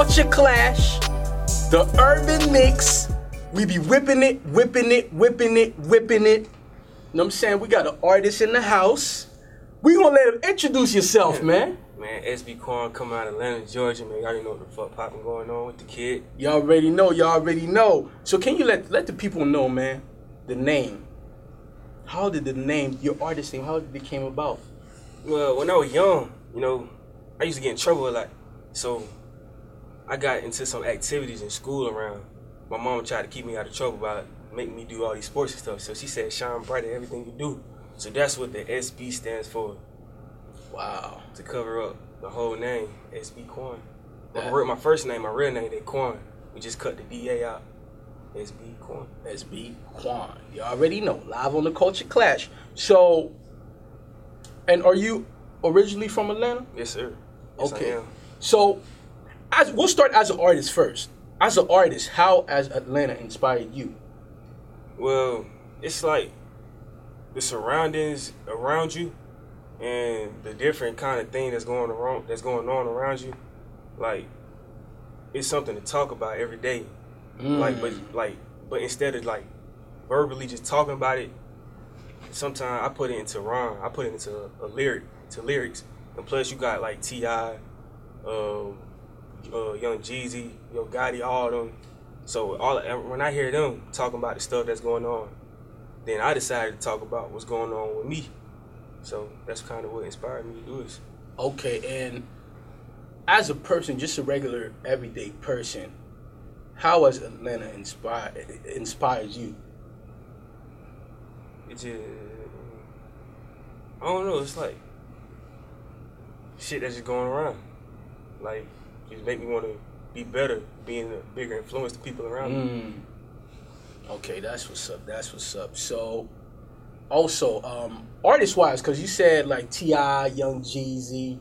Kulture Klash, the urban mix. We be whipping it, whipping it, whipping it, whipping it. You know what I'm saying? We got an artist in the house. We gonna let him introduce yourself, man. Man, SB Quan coming out of Atlanta, Georgia, man. Y'all already know what the fuck popping going on with the kid. Y'all already know, y'all already know. So can you let let the people know, man, the name? How did the name, your artist name, how did it came about? Well, when I was young, you know, I used to get in trouble a lot. So I got into some activities in school around. My mom tried to keep me out of trouble by making me do all these sports and stuff. So she said, shine bright at everything you do. So that's what the SB stands for, Wow. to cover up the whole name, SB Quan. When I Yeah. wrote my first name, my real name, they Quan. We just cut the DA out. SB Quan. SB Quan. You already know. Live on the Kulture Klash. So, and are you originally from Atlanta? Yes, sir. Yes, Okay. So, as we'll start as an artist first. As an artist, how has Atlanta inspired you? Well, it's like the surroundings around you and the different kind of thing that's going around that's going on around you. Like it's something to talk about every day. Like but like but instead of like verbally just talking about it, sometimes I put it into rhyme. I put it into a, lyric to lyrics. And plus you got like T.I., um, uh, Young Jeezy, Yo Gotti, all them. So all when I hear them talking about the stuff that's going on, then I decided to talk about what's going on with me. So that's kind of what inspired me to do this. Okay, and as a person, just a regular everyday person, how has Atlanta inspired inspired you? It just I don't know. It's like shit that's just going around. Like just make me want to be better, being a bigger influence to people around me. Mm. Okay, that's what's up. That's what's up. So, also, um, artist wise, because you said like T.I., Young Jeezy.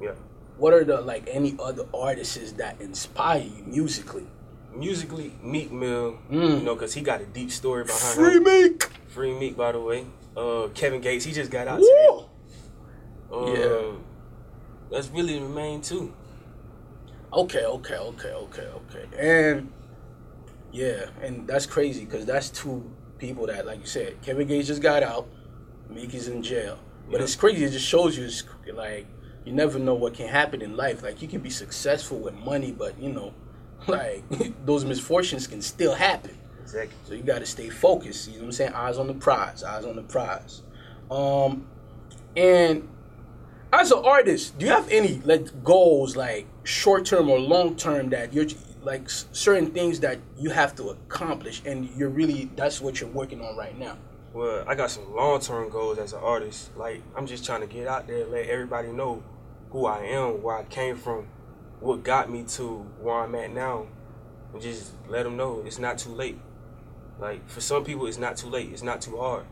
Yeah. What are the like any other artists that inspire you musically? Musically, Meek Mill, Mm. you know, because he got a deep story behind Free him. Meek. Free Meek, by the way. Uh, Kevin Gates, he just got out today. Woo! Um, Yeah. That's really the main two. Okay, okay, okay, okay, okay. And yeah, and that's crazy because that's two people that, like you said, Kevin Gates just got out, Meek is in jail. But Yeah. it's crazy. It just shows you, it's like you never know what can happen in life. Like you can be successful with money, but you know, like those misfortunes can still happen. Exactly. So you got to stay focused. You know what I'm saying? Eyes on the prize. Eyes on the prize. Um, and as an artist, do you have any like goals, like short term or long term, that you're like certain things that you have to accomplish, and you're really that's what you're working on right now? Well, I got some long term goals as an artist. Like I'm just trying to get out there, let everybody know who I am, where I came from, what got me to where I'm at now, and just let them know it's not too late. Like for some people, it's not too late. It's not too hard,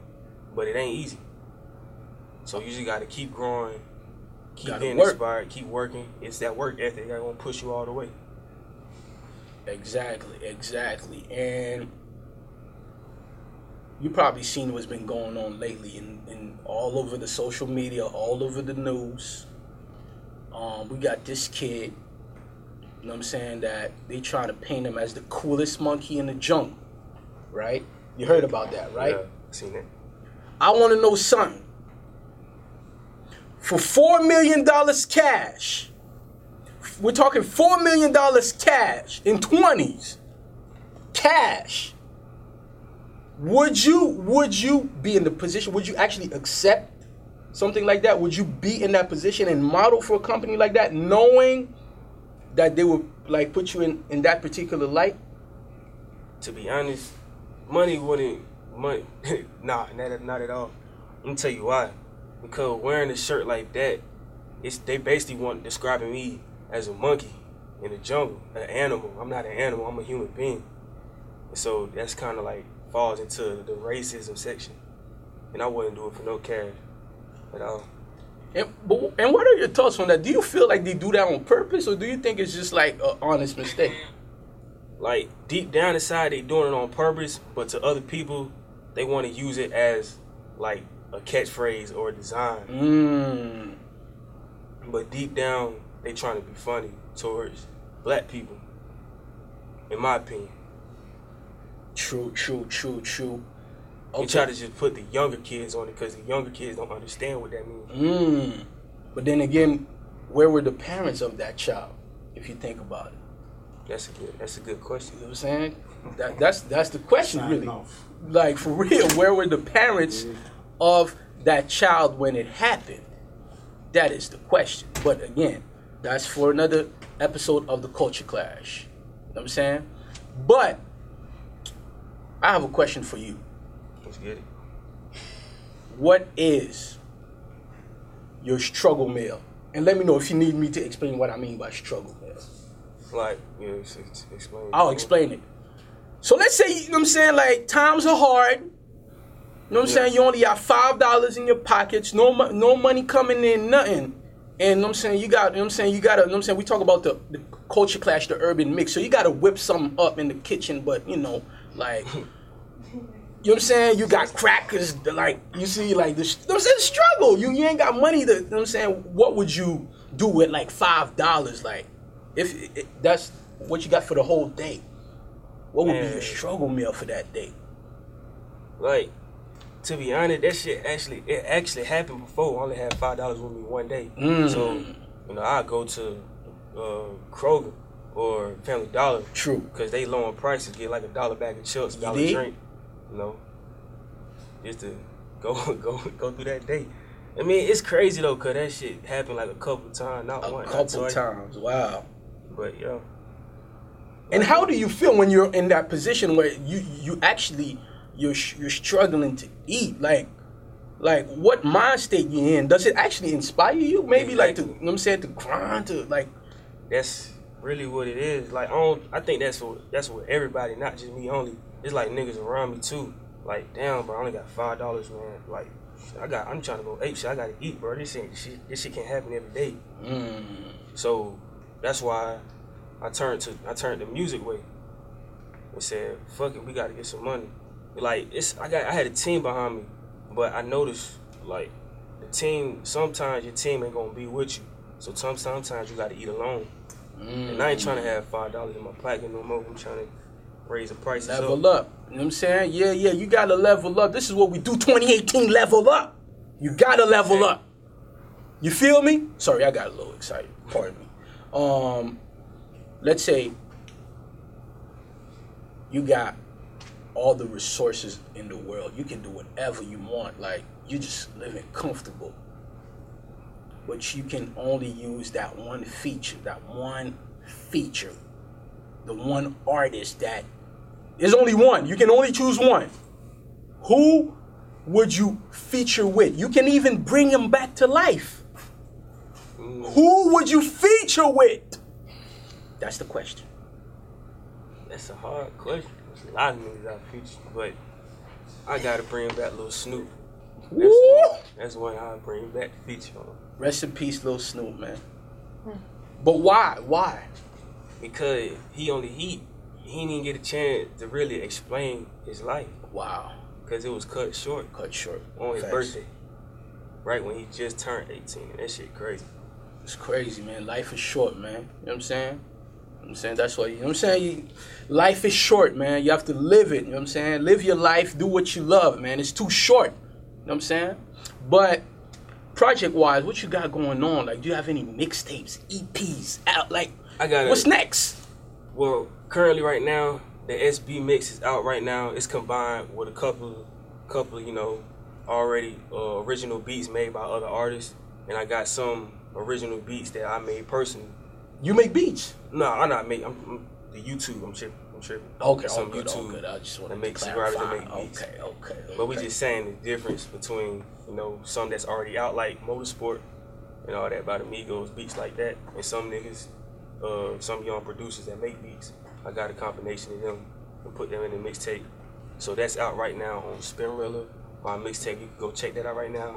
but it ain't easy. So you just got to keep growing, keep Gotta being work. inspired, keep working. It's that work ethic that gonna push you all the way. Exactly, exactly. And you probably seen what's been going on lately in, in all over the social media, all over the news. Um, we got this kid, you know what I'm saying, that they trying to paint him as the coolest monkey in the jungle. Right? You heard about that, right? Yeah, seen that. I want to know something. For four million dollars cash, we're talking four million dollars cash in twenties, cash. Would you would you be in the position? Would you actually accept something like that? Would you be in that position and model for a company like that, knowing that they would like put you in in that particular light? to be honest, money wouldn't money nah, not not at all. Let me tell you why. Because wearing a shirt like that, it's they basically want describing me as a monkey in the jungle, an animal. I'm not an animal, I'm a human being. And so that's kinda like falls into the racism section. And I wouldn't do it for no cash at all. And, but, and what are your thoughts on that? Do you feel like they do that on purpose, or do you think it's just like an honest mistake? like deep down inside they doing it on purpose, but to other people they want to use it as like a catchphrase or a design. Mm. But deep down they trying to be funny towards black people. In my opinion, True, true, true, true. they try to just put the younger kids on it because the younger kids don't understand what that means. Mm. But then again, where were the parents of that child? If you think about it, That's a good. That's a good question. you know what I'm saying? That, that's that's the question, Sign really. off. Like for real, where were the parents of that child when it happened? That is the question. But again, that's for another episode of the Kulture Klash. You know what I'm saying? But I have a question for you. Let's get it. What is your struggle meal? And let me know if you need me to explain what I mean by struggle meal. Like, yeah, explain. I'll explain it. So let's say, you know what I'm saying, like times are hard. You know what I'm saying? You only got five dollars in your pockets, no no money coming in, nothing. And you know what I'm saying, you got, you know what I'm saying, you gotta, you know what I'm saying, we talk about the, the Kulture Klash, the urban mix. So you gotta whip something up in the kitchen, but you know, like you know what I'm saying? You got crackers, the, like you see, like you know I'm saying, struggle. You you ain't got money to, you know what I'm saying? What would you do with like five dollars? Like, if it, that's what you got for the whole day, what would be your struggle meal for that day? Like, to be honest, that shit actually it actually happened before. I only had five dollars with me one day. Mm. So, you know, I go to uh, Kroger or Family Dollar True. because they low on prices. Get like a dollar bag of chips, dollar did? drink. You know, just to go go go through that day. I mean, it's crazy though, cause that shit happened like a couple times, not A one, not couple twice. times. Wow. But yo, And how do you feel when you're in that position where you you actually you're sh- you're struggling to eat? Like like what mind state you in? Does it actually inspire you? Maybe like to you know I'm saying to grind to like that's really what it is. Like, I don't, I think that's what that's what everybody, not just me only. It's like niggas around me too. Like, damn, bro, I only got five dollars, man. Like, I got, I'm trying to go ape shit. I gotta eat, bro. This ain't shit. This shit can't happen every day. mm, So that's why I turned to I turned the music way and said, "Fuck it, we got to get some money." Like it's I got I had a team behind me, but I noticed like the team sometimes your team ain't gonna be with you. So some- sometimes you got to eat alone. mm, And I ain't trying to have five dollars in my pocket no more. I'm trying to raise the prices level up. up. You know what I'm saying? Yeah, yeah, you gotta level up. This is what we do 2018 level up. You gotta level up. You feel me? Sorry, I got a little excited. Pardon me. Um, let's say you got all the resources in the world. You can do whatever you want. Like you're just living comfortable. But you can only use that one feature, that one feature, the one artist that there's only one. You can only choose one. Who would you feature with? You can even bring him back to life. Mm, Who would you feature with? That's the question. that's a hard question. There's a lot of niggas I feature, but I gotta bring back Lil Snoop. That's Woo! one, that's one I bring back to feature on. Rest in peace, Lil Snoop, man. Hmm. But why? Why? because he only he he didn't get a chance to really explain his life Wow. because it was cut short Cut short. on his Facts. birthday, right when he just turned 18. That shit crazy. It's crazy, man. Life is short, man. You know what I'm saying? You know what I'm saying that's why you know what I'm saying. You, life is short, man. You have to live it. You know what I'm saying? Live your life. Do what you love, man. It's too short. You know what I'm saying? But project wise, what you got going on? Like, do you have any mixtapes, EPs out? Like, I got what's next? Well, currently right now, the SB mix is out right now. It's combined with a couple, couple, you know, already uh, original beats made by other artists, and I got some original beats that I made personally. You make beats. No, I'm not making. I'm, I'm the YouTube. I'm tripping. I'm tripping. Okay, oh, good, YouTube good. I just want to make songwriters that make beats. Okay, okay. But we just saying the difference between, you know, some that's already out like motorsport and all that by the Migos, beats like that, and some niggas, uh, some young producers that make beats. I got a combination of them and put them in the mixtape. So that's out right now on Spinrilla. My mixtape, you can go check that out right now.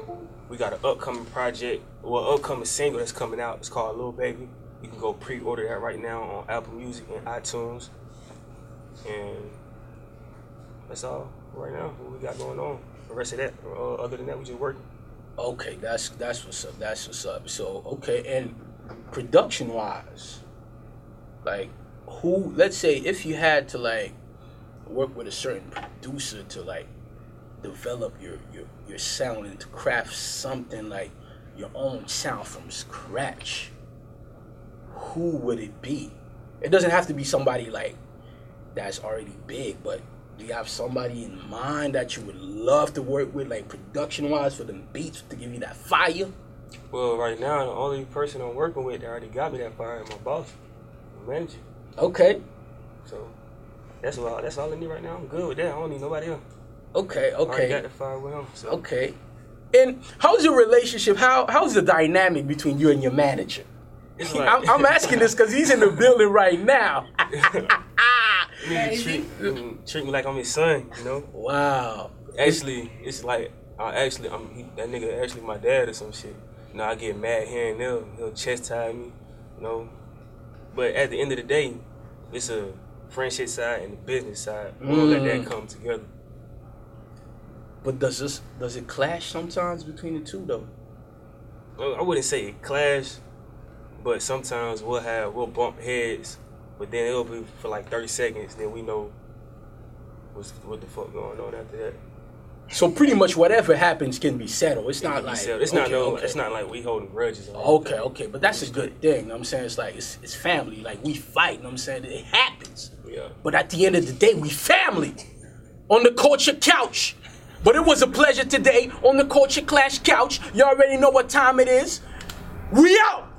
We got an upcoming project, well, upcoming single that's coming out. It's called Little Baby. You can go pre-order that right now on Apple Music and iTunes. And that's all right now. What we got going on. The rest of that, uh, other than that, we just working. Okay, that's that's what's up. That's what's up. So okay, and production wise, like who let's say if you had to like work with a certain producer to like develop your your, your sound and to craft something like your own sound from scratch who would it be it doesn't have to be somebody like that's already big but do you have somebody in mind that you would love to work with like production wise for them beats to give you that fire Well, right now, the only person I'm working with that already got me that fire is my boss, my manager. okay So that's all. That's all I need right now. I'm good with that. I don't need nobody else. okay I okay got the fire with him. So Okay. And how's your relationship? How how's the dynamic between you and your manager? It's I'm, I'm asking this because he's in the building right now. Treat, treat me like I'm his son. You know. wow. Actually, it's like I actually I'm he, that nigga actually my dad or some shit. You know, I get mad here and there. He'll chastise me. You know. But at the end of the day, it's a friendship side and the business side. We don't let Mm. that come together. But does this does it clash sometimes between the two though? I wouldn't say it clash, but sometimes we'll have we'll bump heads, but then it'll be for like thirty seconds. Then we know what's what the fuck going on after that. So pretty much whatever happens can be settled. It's It not like settled. it's not okay, no okay. it's not like we holding grudges. Okay, okay, but that's a good thing. You know what I'm saying it's like it's, it's family. Like we fight. You know what I'm saying it happens. Yeah. But at the end of the day, we family on the Kulture couch. But it was a pleasure today on the Kulture Klash couch. You already know what time it is. We out.